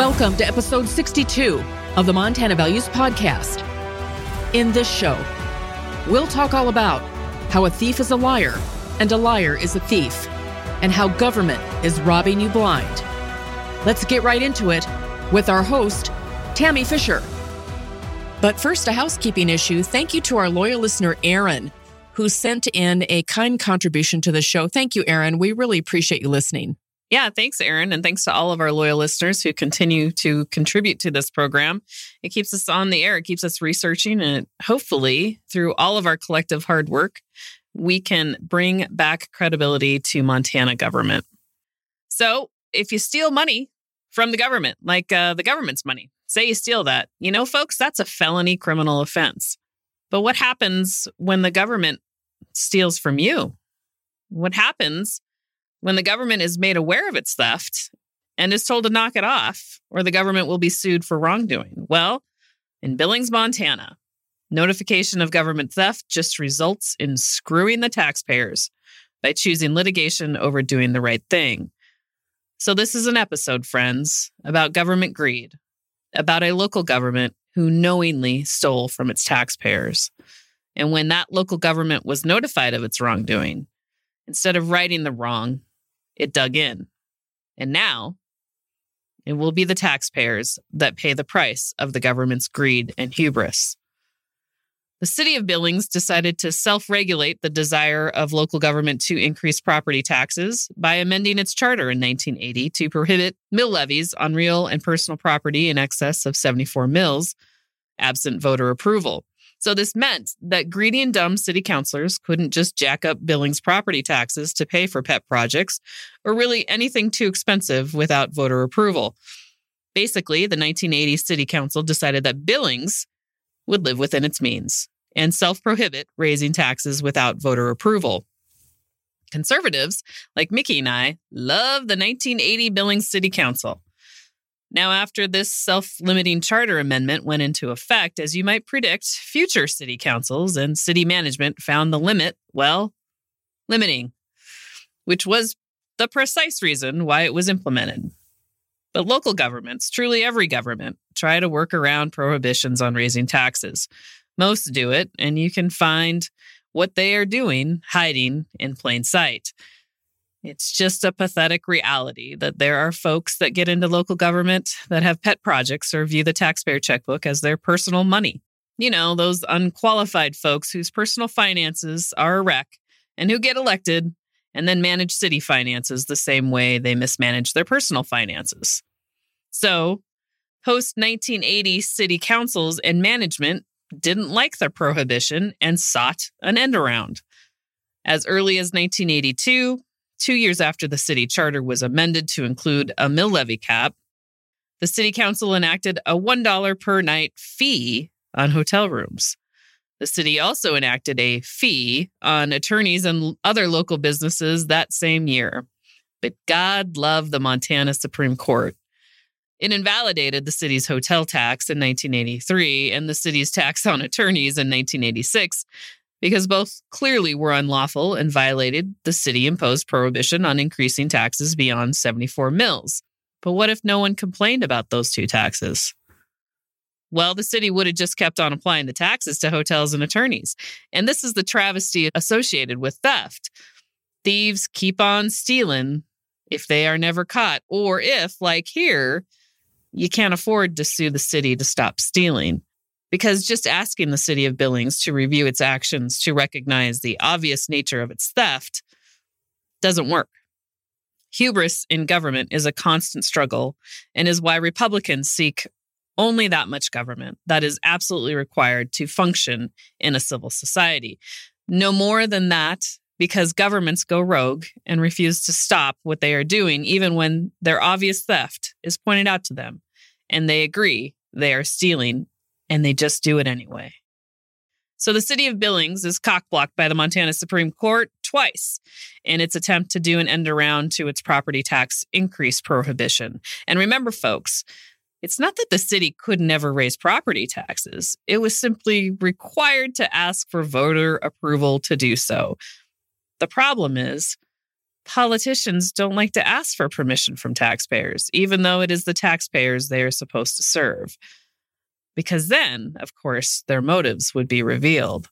Welcome to episode 62 of the Montana Values Podcast. In this show, we'll talk all about how a thief is a liar and a liar is a thief, and how government is robbing you blind. Let's get right into it with our host, Tammy Fisher. But first, a housekeeping issue. Thank you to our loyal listener, Aaron, who sent in a kind contribution to the show. Thank you, Aaron. We really appreciate you listening. Yeah, thanks, Aaron. And thanks to all of our loyal listeners who continue to contribute to this program. It keeps us on the air, it keeps us researching, and hopefully, through all of our collective hard work, we can bring back credibility to Montana government. So, if you steal money from the government, like uh, the government's money, say you steal that, you know, folks, that's a felony criminal offense. But what happens when the government steals from you? What happens when the government is made aware of its theft and is told to knock it off, or the government will be sued for wrongdoing. Well, in Billings, Montana, notification of government theft just results in screwing the taxpayers by choosing litigation over doing the right thing. So, this is an episode, friends, about government greed, about a local government who knowingly stole from its taxpayers. And when that local government was notified of its wrongdoing, instead of righting the wrong, it dug in. And now it will be the taxpayers that pay the price of the government's greed and hubris. The city of Billings decided to self regulate the desire of local government to increase property taxes by amending its charter in 1980 to prohibit mill levies on real and personal property in excess of 74 mills, absent voter approval. So this meant that greedy and dumb city councilors couldn't just jack up Billings property taxes to pay for pet projects or really anything too expensive without voter approval. Basically, the 1980 city council decided that Billings would live within its means and self prohibit raising taxes without voter approval. Conservatives, like Mickey and I, love the 1980 Billings City Council. Now, after this self limiting charter amendment went into effect, as you might predict, future city councils and city management found the limit, well, limiting, which was the precise reason why it was implemented. But local governments, truly every government, try to work around prohibitions on raising taxes. Most do it, and you can find what they are doing hiding in plain sight. It's just a pathetic reality that there are folks that get into local government that have pet projects or view the taxpayer checkbook as their personal money. You know, those unqualified folks whose personal finances are a wreck and who get elected and then manage city finances the same way they mismanage their personal finances. So, post 1980 city councils and management didn't like the prohibition and sought an end around. As early as 1982, two years after the city charter was amended to include a mill levy cap, the city council enacted a $1 per night fee on hotel rooms. The city also enacted a fee on attorneys and other local businesses that same year. But God love the Montana Supreme Court. It invalidated the city's hotel tax in 1983 and the city's tax on attorneys in 1986 because both clearly were unlawful and violated the city imposed prohibition on increasing taxes beyond 74 mills. But what if no one complained about those two taxes? Well, the city would have just kept on applying the taxes to hotels and attorneys. And this is the travesty associated with theft. Thieves keep on stealing if they are never caught, or if, like here, you can't afford to sue the city to stop stealing because just asking the city of Billings to review its actions to recognize the obvious nature of its theft doesn't work. Hubris in government is a constant struggle and is why Republicans seek only that much government that is absolutely required to function in a civil society. No more than that, because governments go rogue and refuse to stop what they are doing, even when their obvious theft is pointed out to them and they agree they are stealing and they just do it anyway. So the city of Billings is cockblocked by the Montana Supreme Court twice in its attempt to do an end around to its property tax increase prohibition. And remember, folks, it's not that the city could never raise property taxes, it was simply required to ask for voter approval to do so. The problem is, politicians don't like to ask for permission from taxpayers, even though it is the taxpayers they are supposed to serve. Because then, of course, their motives would be revealed.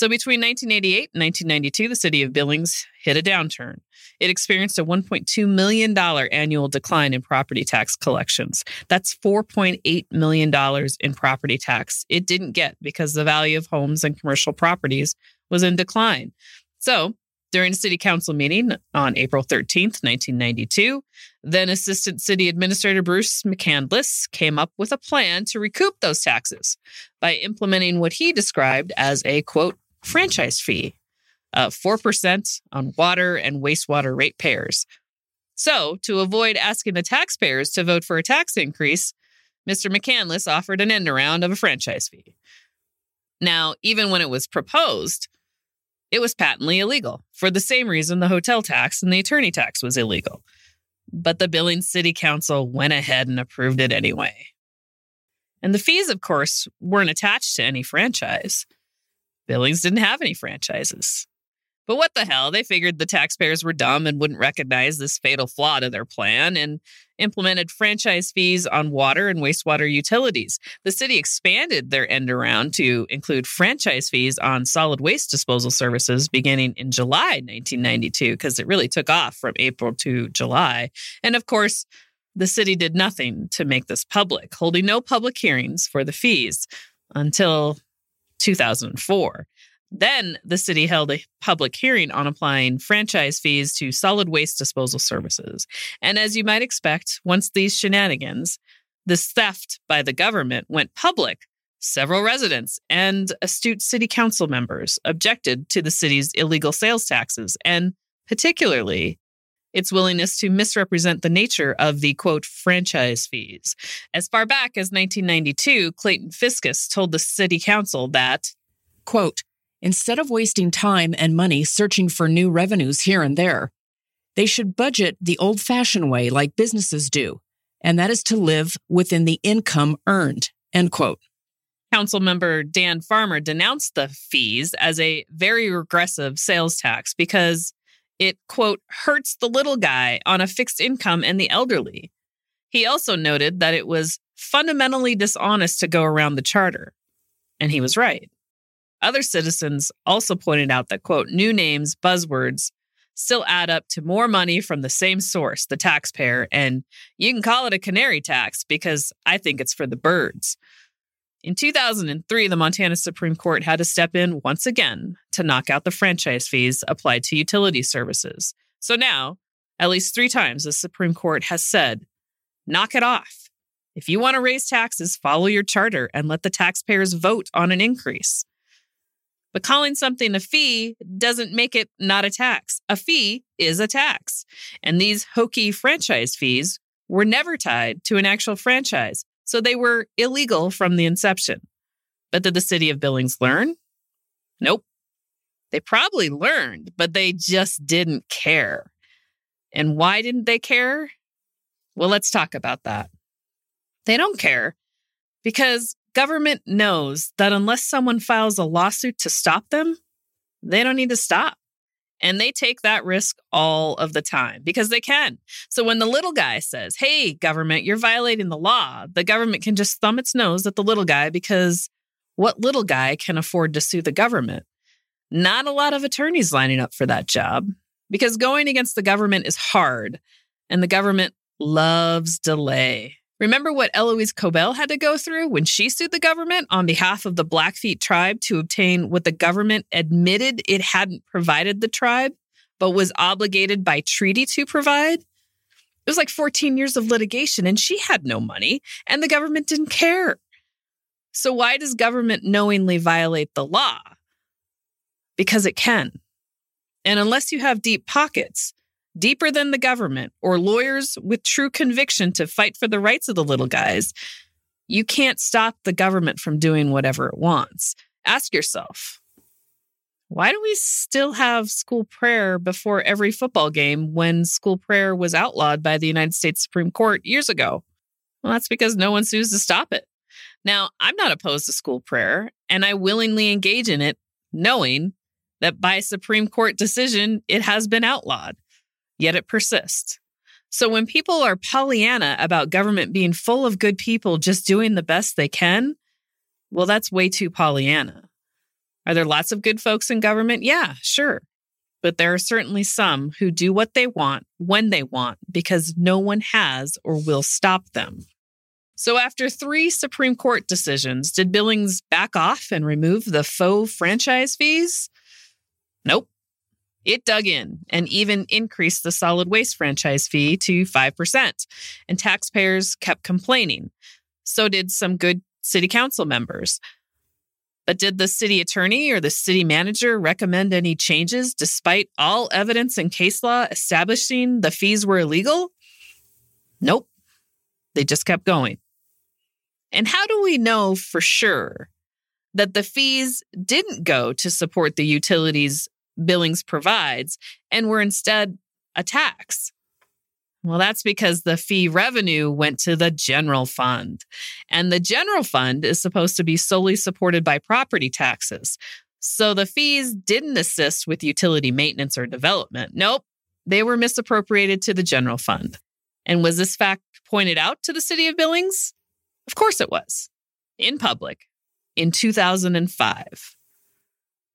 So between 1988 and 1992, the city of Billings hit a downturn. It experienced a $1.2 million annual decline in property tax collections. That's $4.8 million in property tax it didn't get because the value of homes and commercial properties was in decline. So during a city council meeting on April 13th, 1992, then Assistant City Administrator Bruce McCandless came up with a plan to recoup those taxes by implementing what he described as a quote, franchise fee of 4% on water and wastewater ratepayers. So, to avoid asking the taxpayers to vote for a tax increase, Mr. McCandless offered an end around of a franchise fee. Now, even when it was proposed, it was patently illegal for the same reason the hotel tax and the attorney tax was illegal. But the Billings City Council went ahead and approved it anyway. And the fees, of course, weren't attached to any franchise. Billings didn't have any franchises. But what the hell? They figured the taxpayers were dumb and wouldn't recognize this fatal flaw to their plan and implemented franchise fees on water and wastewater utilities. The city expanded their end around to include franchise fees on solid waste disposal services beginning in July 1992, because it really took off from April to July. And of course, the city did nothing to make this public, holding no public hearings for the fees until 2004. Then the city held a public hearing on applying franchise fees to solid waste disposal services. And as you might expect, once these shenanigans, this theft by the government went public, several residents and astute city council members objected to the city's illegal sales taxes and particularly its willingness to misrepresent the nature of the quote franchise fees. As far back as 1992, Clayton Fiscus told the city council that, quote, instead of wasting time and money searching for new revenues here and there, they should budget the old fashioned way like businesses do, and that is to live within the income earned, end quote. Council member Dan Farmer denounced the fees as a very regressive sales tax because it, quote, hurts the little guy on a fixed income and the elderly. He also noted that it was fundamentally dishonest to go around the charter. And he was right. Other citizens also pointed out that, quote, new names, buzzwords still add up to more money from the same source, the taxpayer. And you can call it a canary tax because I think it's for the birds. In 2003, the Montana Supreme Court had to step in once again to knock out the franchise fees applied to utility services. So now, at least three times, the Supreme Court has said, knock it off. If you want to raise taxes, follow your charter and let the taxpayers vote on an increase. But calling something a fee doesn't make it not a tax. A fee is a tax. And these hokey franchise fees were never tied to an actual franchise. So they were illegal from the inception. But did the city of Billings learn? Nope. They probably learned, but they just didn't care. And why didn't they care? Well, let's talk about that. They don't care because government knows that unless someone files a lawsuit to stop them, they don't need to stop. And they take that risk all of the time because they can. So when the little guy says, Hey, government, you're violating the law, the government can just thumb its nose at the little guy because what little guy can afford to sue the government? Not a lot of attorneys lining up for that job because going against the government is hard and the government loves delay. Remember what Eloise Cobell had to go through when she sued the government on behalf of the Blackfeet tribe to obtain what the government admitted it hadn't provided the tribe, but was obligated by treaty to provide? It was like 14 years of litigation, and she had no money, and the government didn't care. So, why does government knowingly violate the law? Because it can. And unless you have deep pockets, deeper than the government, or lawyers with true conviction to fight for the rights of the little guys, you can't stop the government from doing whatever it wants. Ask yourself, why do we still have school prayer before every football game when school prayer was outlawed by the United States Supreme Court years ago? Well, that's because no one sues to stop it. Now, I'm not opposed to school prayer, and I willingly engage in it, knowing that by Supreme Court decision, it has been outlawed, yet it persists. So when people are Pollyanna about government being full of good people just doing the best they can, well, that's way too Pollyanna. Are there lots of good folks in government? Yeah, sure. But there are certainly some who do what they want when they want because no one has or will stop them. So, after three Supreme Court decisions, did Billings back off and remove the faux franchise fees? Nope. It dug in and even increased the solid waste franchise fee to 5%. And taxpayers kept complaining. So did some good city council members. But did the city attorney or the city manager recommend any changes despite all evidence and case law establishing the fees were illegal? Nope. They just kept going. And how do we know for sure that the fees didn't go to support the utilities Billings provides and were instead a tax? Well, that's because the fee revenue went to the general fund. And the general fund is supposed to be solely supported by property taxes. So the fees didn't assist with utility maintenance or development. Nope, they were misappropriated to the general fund. And was this fact pointed out to the city of Billings? Of course it was, in public, in 2005.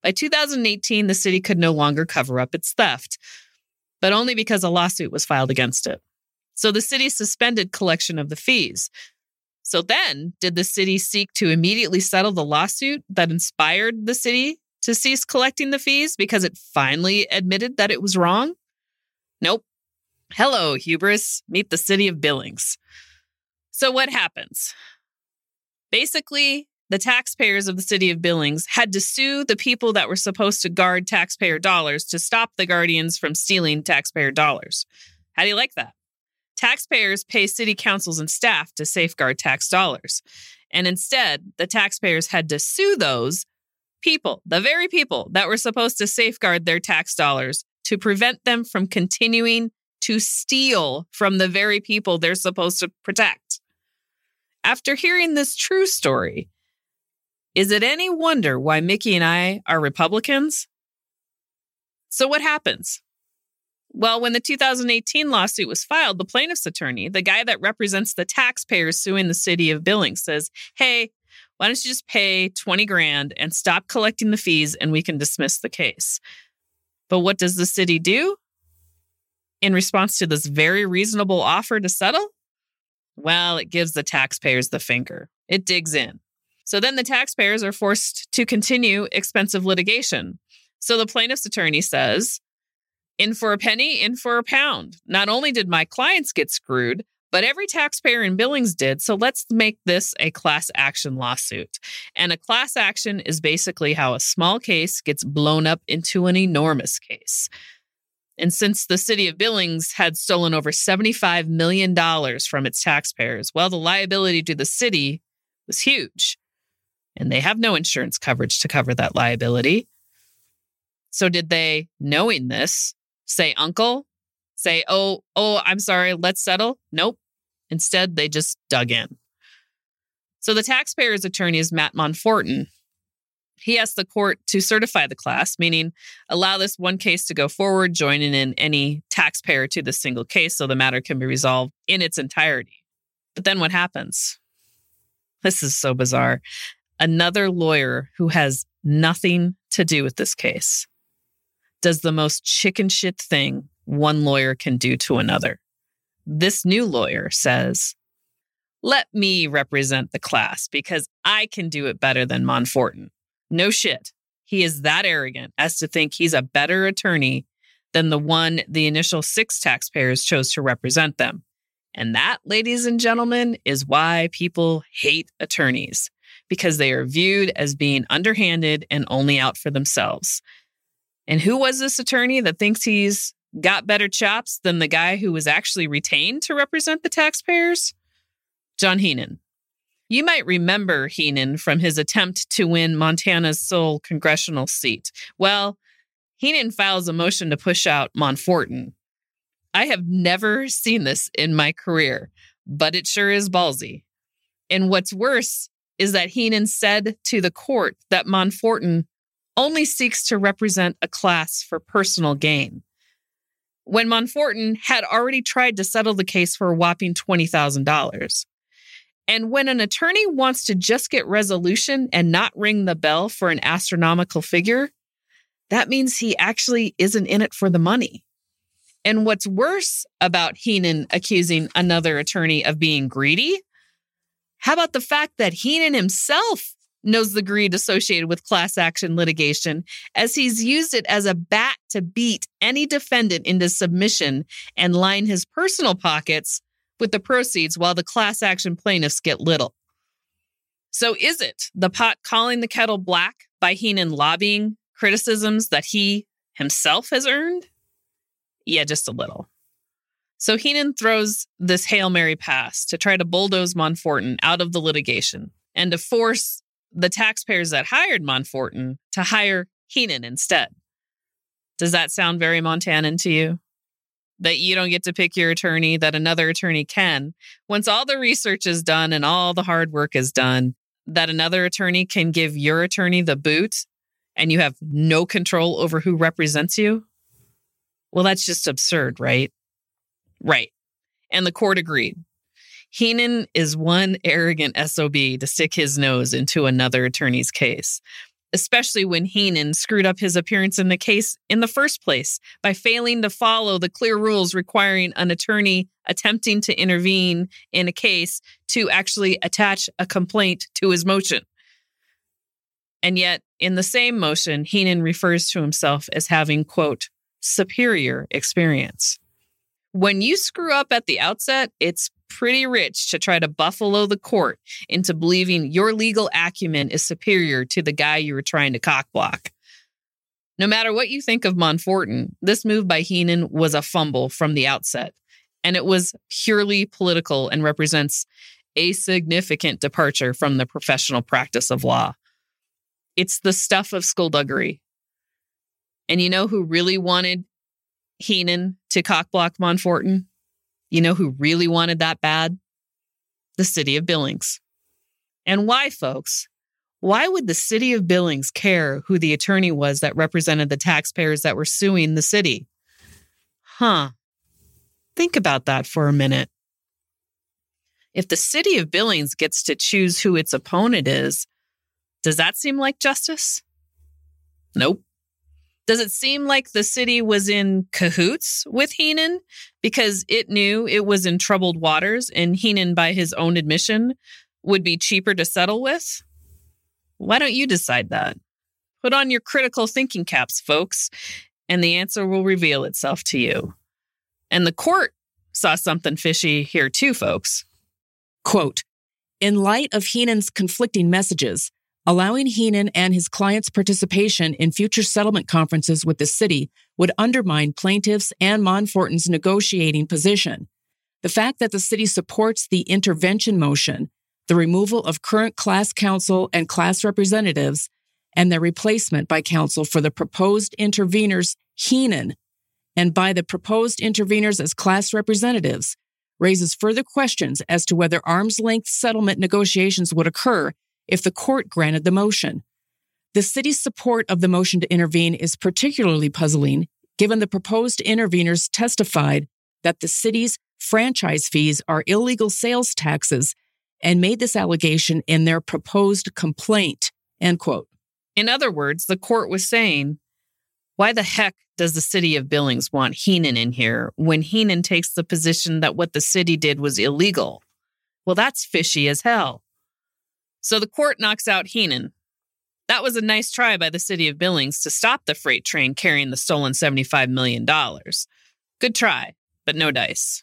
By 2018, the city could no longer cover up its theft, but only because a lawsuit was filed against it. So the city suspended collection of the fees. So then, did the city seek to immediately settle the lawsuit that inspired the city to cease collecting the fees because it finally admitted that it was wrong? Nope. Hello, hubris. Meet the city of Billings. So, what happens? Basically, the taxpayers of the city of Billings had to sue the people that were supposed to guard taxpayer dollars to stop the guardians from stealing taxpayer dollars. How do you like that? Taxpayers pay city councils and staff to safeguard tax dollars. And instead, the taxpayers had to sue those people, the very people that were supposed to safeguard their tax dollars, to prevent them from continuing to steal from the very people they're supposed to protect. After hearing this true story, is it any wonder why Mickey and I are Republicans? So, what happens? Well, when the 2018 lawsuit was filed, the plaintiff's attorney, the guy that represents the taxpayers suing the city of Billings, says, Hey, why don't you just pay 20 grand and stop collecting the fees and we can dismiss the case? But what does the city do in response to this very reasonable offer to settle? Well, it gives the taxpayers the finger, it digs in. So then the taxpayers are forced to continue expensive litigation. So the plaintiff's attorney says, in for a penny, in for a pound. Not only did my clients get screwed, but every taxpayer in Billings did. So let's make this a class action lawsuit. And a class action is basically how a small case gets blown up into an enormous case. And since the city of Billings had stolen over $75 million from its taxpayers, well, the liability to the city was huge. And they have no insurance coverage to cover that liability. So, did they, knowing this, say, Uncle, say, oh, oh, I'm sorry, let's settle? Nope. Instead, they just dug in. So, the taxpayer's attorney is Matt Monforton, he asked the court to certify the class, meaning allow this one case to go forward, joining in any taxpayer to the single case so the matter can be resolved in its entirety. But then what happens? This is so bizarre. Another lawyer who has nothing to do with this case does the most chicken shit thing one lawyer can do to another. This new lawyer says, Let me represent the class because I can do it better than Monforton. No shit. He is that arrogant as to think he's a better attorney than the one the initial six taxpayers chose to represent them. And that, ladies and gentlemen, is why people hate attorneys because they are viewed as being underhanded and only out for themselves. And who was this attorney that thinks he's got better chops than the guy who was actually retained to represent the taxpayers? John Heenan. You might remember Heenan from his attempt to win Montana's sole congressional seat. Well, Heenan files a motion to push out Monforton. I have never seen this in my career, but it sure is ballsy. And what's worse is that Heenan said to the court that Monforton only seeks to represent a class for personal gain. When Monforton had already tried to settle the case for a whopping $20,000. And when an attorney wants to just get resolution and not ring the bell for an astronomical figure, that means he actually isn't in it for the money. And what's worse about Heenan accusing another attorney of being greedy? How about the fact that Heenan himself knows the greed associated with class action litigation, as he's used it as a bat to beat any defendant into submission and line his personal pockets with the proceeds while the class action plaintiffs get little. So, is it the pot calling the kettle black by Heenan lobbying criticisms that he himself has earned? Yeah, just a little. So Heenan throws this Hail Mary pass to try to bulldoze Monforton out of the litigation and to force the taxpayers that hired Monforton to hire Heenan instead. Does that sound very Montanan to you? That you don't get to pick your attorney, that another attorney can. Once all the research is done and all the hard work is done, that another attorney can give your attorney the boot and you have no control over who represents you? Well, that's just absurd, right? Right. And the court agreed. Heenan is one arrogant SOB to stick his nose into another attorney's case, especially when Heenan screwed up his appearance in the case in the first place by failing to follow the clear rules requiring an attorney attempting to intervene in a case to actually attach a complaint to his motion. And yet, in the same motion, Heenan refers to himself as having, quote, superior experience. When you screw up at the outset, it's pretty rich to try to buffalo the court into believing your legal acumen is superior to the guy you were trying to cockblock. No matter what you think of Monforton, this move by Heenan was a fumble from the outset, and it was purely political and represents a significant departure from the professional practice of law. It's the stuff of skullduggery. And you know who really wanted Heenan to cockblock Monforton? You know who really wanted that bad? The city of Billings. And why, folks? Why would the city of Billings care who the attorney was that represented the taxpayers that were suing the city? Huh. Think about that for a minute. If the city of Billings gets to choose who its opponent is, does that seem like justice? Nope. Does it seem like the city was in cahoots with Heenan because it knew it was in troubled waters and Heenan, by his own admission, would be cheaper to settle with? Why don't you decide that? Put on your critical thinking caps, folks, and the answer will reveal itself to you. And the court saw something fishy here too, folks. Quote In light of Heenan's conflicting messages, Allowing Heenan and his clients' participation in future settlement conferences with the city would undermine plaintiffs' and Monforton's negotiating position. The fact that the city supports the intervention motion, the removal of current class counsel and class representatives, and their replacement by counsel for the proposed interveners, Heenan, and by the proposed interveners as class representatives, raises further questions as to whether arm's length settlement negotiations would occur if the court granted the motion. The city's support of the motion to intervene is particularly puzzling given the proposed interveners testified that the city's franchise fees are illegal sales taxes and made this allegation in their proposed complaint. End quote. In other words, the court was saying, why the heck does the city of Billings want Heenan in here when Heenan takes the position that what the city did was illegal? Well, that's fishy as hell. So the court knocks out Heenan. That was a nice try by the city of Billings to stop the freight train carrying the stolen $75 million. Good try, but no dice.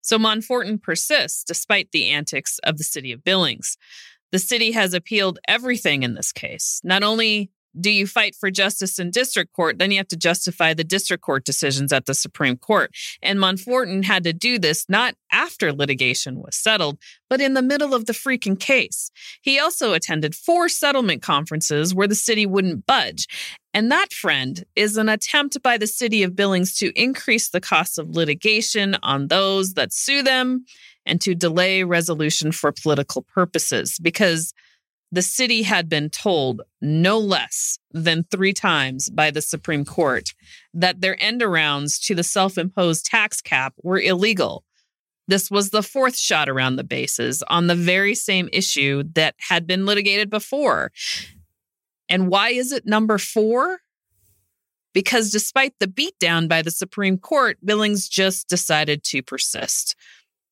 So Monforton persists despite the antics of the city of Billings. The city has appealed everything in this case, not only do you fight for justice in district court, then you have to justify the district court decisions at the Supreme Court. And Monforton had to do this not after litigation was settled, but in the middle of the freaking case. He also attended four settlement conferences where the city wouldn't budge. And that, friend, is an attempt by the city of Billings to increase the cost of litigation on those that sue them and to delay resolution for political purposes because the city had been told no less than three times by the Supreme Court that their end arounds to the self imposed tax cap were illegal. This was the fourth shot around the bases on the very same issue that had been litigated before. And why is it number four? Because despite the beatdown by the Supreme Court, Billings just decided to persist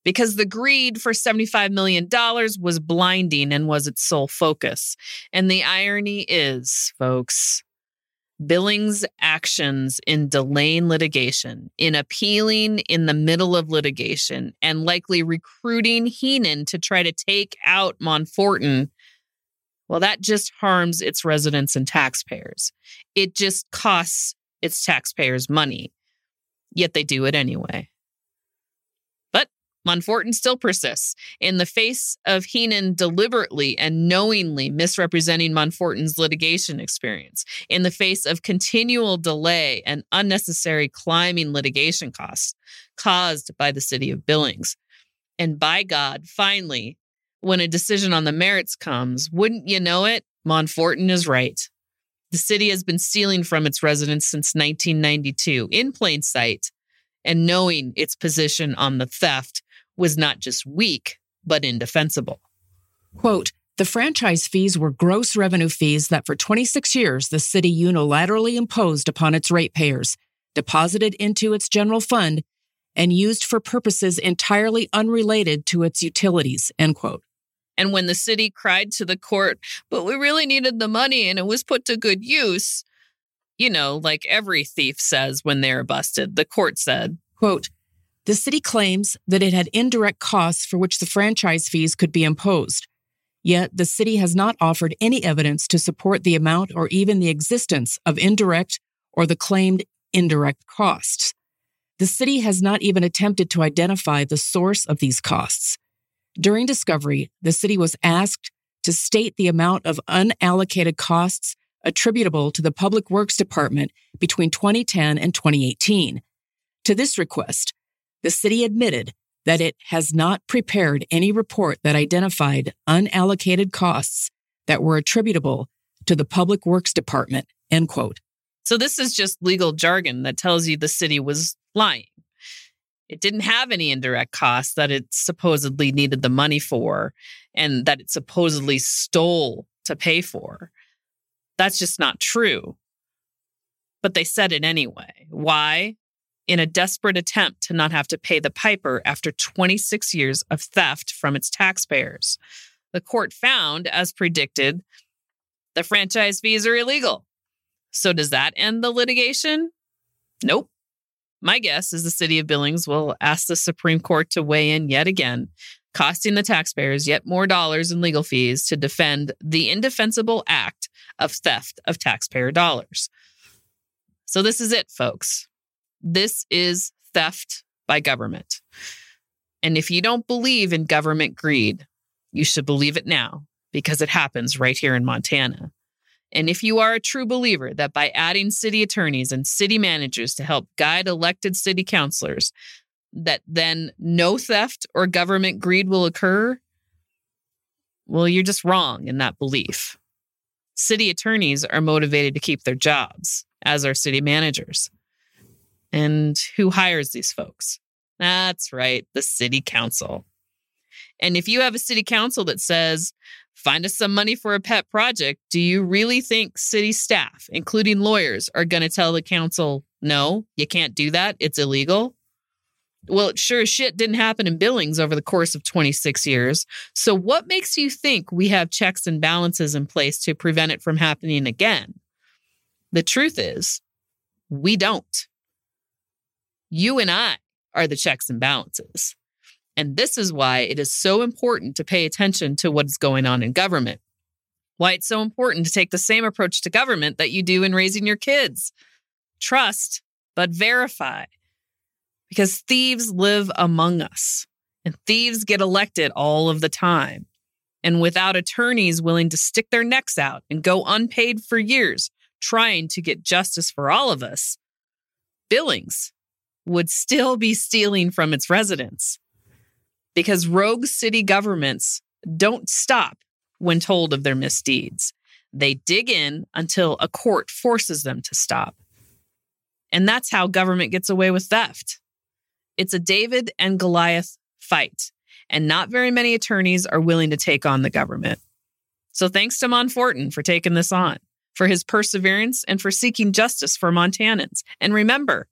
because the greed for $75 million was blinding and was its sole focus. And the irony is, folks, Billings' actions in delaying litigation, in appealing in the middle of litigation, and likely recruiting Heenan to try to take out Monforton, well, that just harms its residents and taxpayers. It just costs its taxpayers money, yet they do it anyway. Monforton still persists. In the face of Heenan deliberately and knowingly misrepresenting Monforton's litigation experience, in the face of continual delay and unnecessary climbing litigation costs caused by the city of Billings. And by God, finally, when a decision on the merits comes, wouldn't you know it? Monforton is right. The city has been stealing from its residents since 1992 in plain sight and knowing its position on the theft was not just weak, but indefensible. Quote, the franchise fees were gross revenue fees that for 26 years the city unilaterally imposed upon its ratepayers, deposited into its general fund, and used for purposes entirely unrelated to its utilities. End quote. And when the city cried to the court, but we really needed the money and it was put to good use, you know, like every thief says when they're busted, the court said, quote, the city claims that it had indirect costs for which the franchise fees could be imposed. Yet the city has not offered any evidence to support the amount or even the existence of indirect or the claimed indirect costs. The city has not even attempted to identify the source of these costs. During discovery, the city was asked to state the amount of unallocated costs attributable to the Public Works Department between 2010 and 2018. To this request, the city admitted that it has not prepared any report that identified unallocated costs that were attributable to the Public Works Department, end quote. So this is just legal jargon that tells you the city was lying. It didn't have any indirect costs that it supposedly needed the money for and that it supposedly stole to pay for. That's just not true. But they said it anyway. Why? In a desperate attempt to not have to pay the piper after 26 years of theft from its taxpayers. The court found, as predicted, the franchise fees are illegal. So, does that end the litigation? Nope. My guess is the city of Billings will ask the Supreme Court to weigh in yet again, costing the taxpayers yet more dollars in legal fees to defend the indefensible act of theft of taxpayer dollars. So, this is it, folks. This is theft by government. And if you don't believe in government greed, you should believe it now because it happens right here in Montana. And if you are a true believer that by adding city attorneys and city managers to help guide elected city councilors, that then no theft or government greed will occur, well, you're just wrong in that belief. City attorneys are motivated to keep their jobs, as are city managers. And who hires these folks? That's right, the city council. And if you have a city council that says, find us some money for a pet project, do you really think city staff, including lawyers, are going to tell the council, no, you can't do that? It's illegal? Well, it sure as shit didn't happen in Billings over the course of 26 years. So, what makes you think we have checks and balances in place to prevent it from happening again? The truth is, we don't. You and I are the checks and balances. And this is why it is so important to pay attention to what is going on in government. Why it's so important to take the same approach to government that you do in raising your kids. Trust, but verify. Because thieves live among us, and thieves get elected all of the time. And without attorneys willing to stick their necks out and go unpaid for years trying to get justice for all of us, Billings would still be stealing from its residents because rogue city governments don't stop when told of their misdeeds. They dig in until a court forces them to stop. And that's how government gets away with theft. It's a David and Goliath fight, and not very many attorneys are willing to take on the government. So thanks to Monforton for taking this on, for his perseverance, and for seeking justice for Montanans. And remember,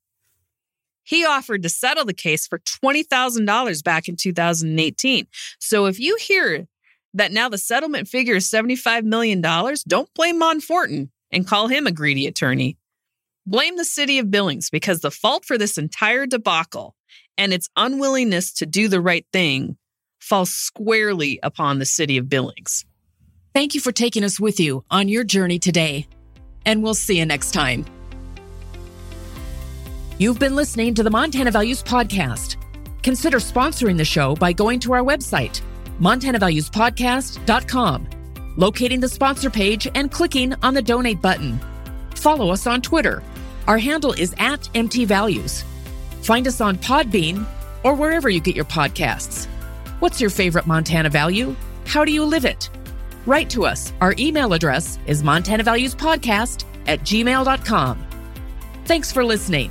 he offered to settle the case for $20,000 back in 2018. So if you hear that now the settlement figure is $75 million, don't blame Monforton and call him a greedy attorney. Blame the city of Billings because the fault for this entire debacle and its unwillingness to do the right thing falls squarely upon the city of Billings. Thank you for taking us with you on your journey today, and we'll see you next time. You've been listening to the Montana Values Podcast. Consider sponsoring the show by going to our website, montanavaluespodcast.com, locating the sponsor page and clicking on the donate button. Follow us on Twitter. Our handle is at MTValues. Find us on Podbean or wherever you get your podcasts. What's your favorite Montana value? How do you live it? Write to us. Our email address is montanavaluespodcast at gmail.com. Thanks for listening,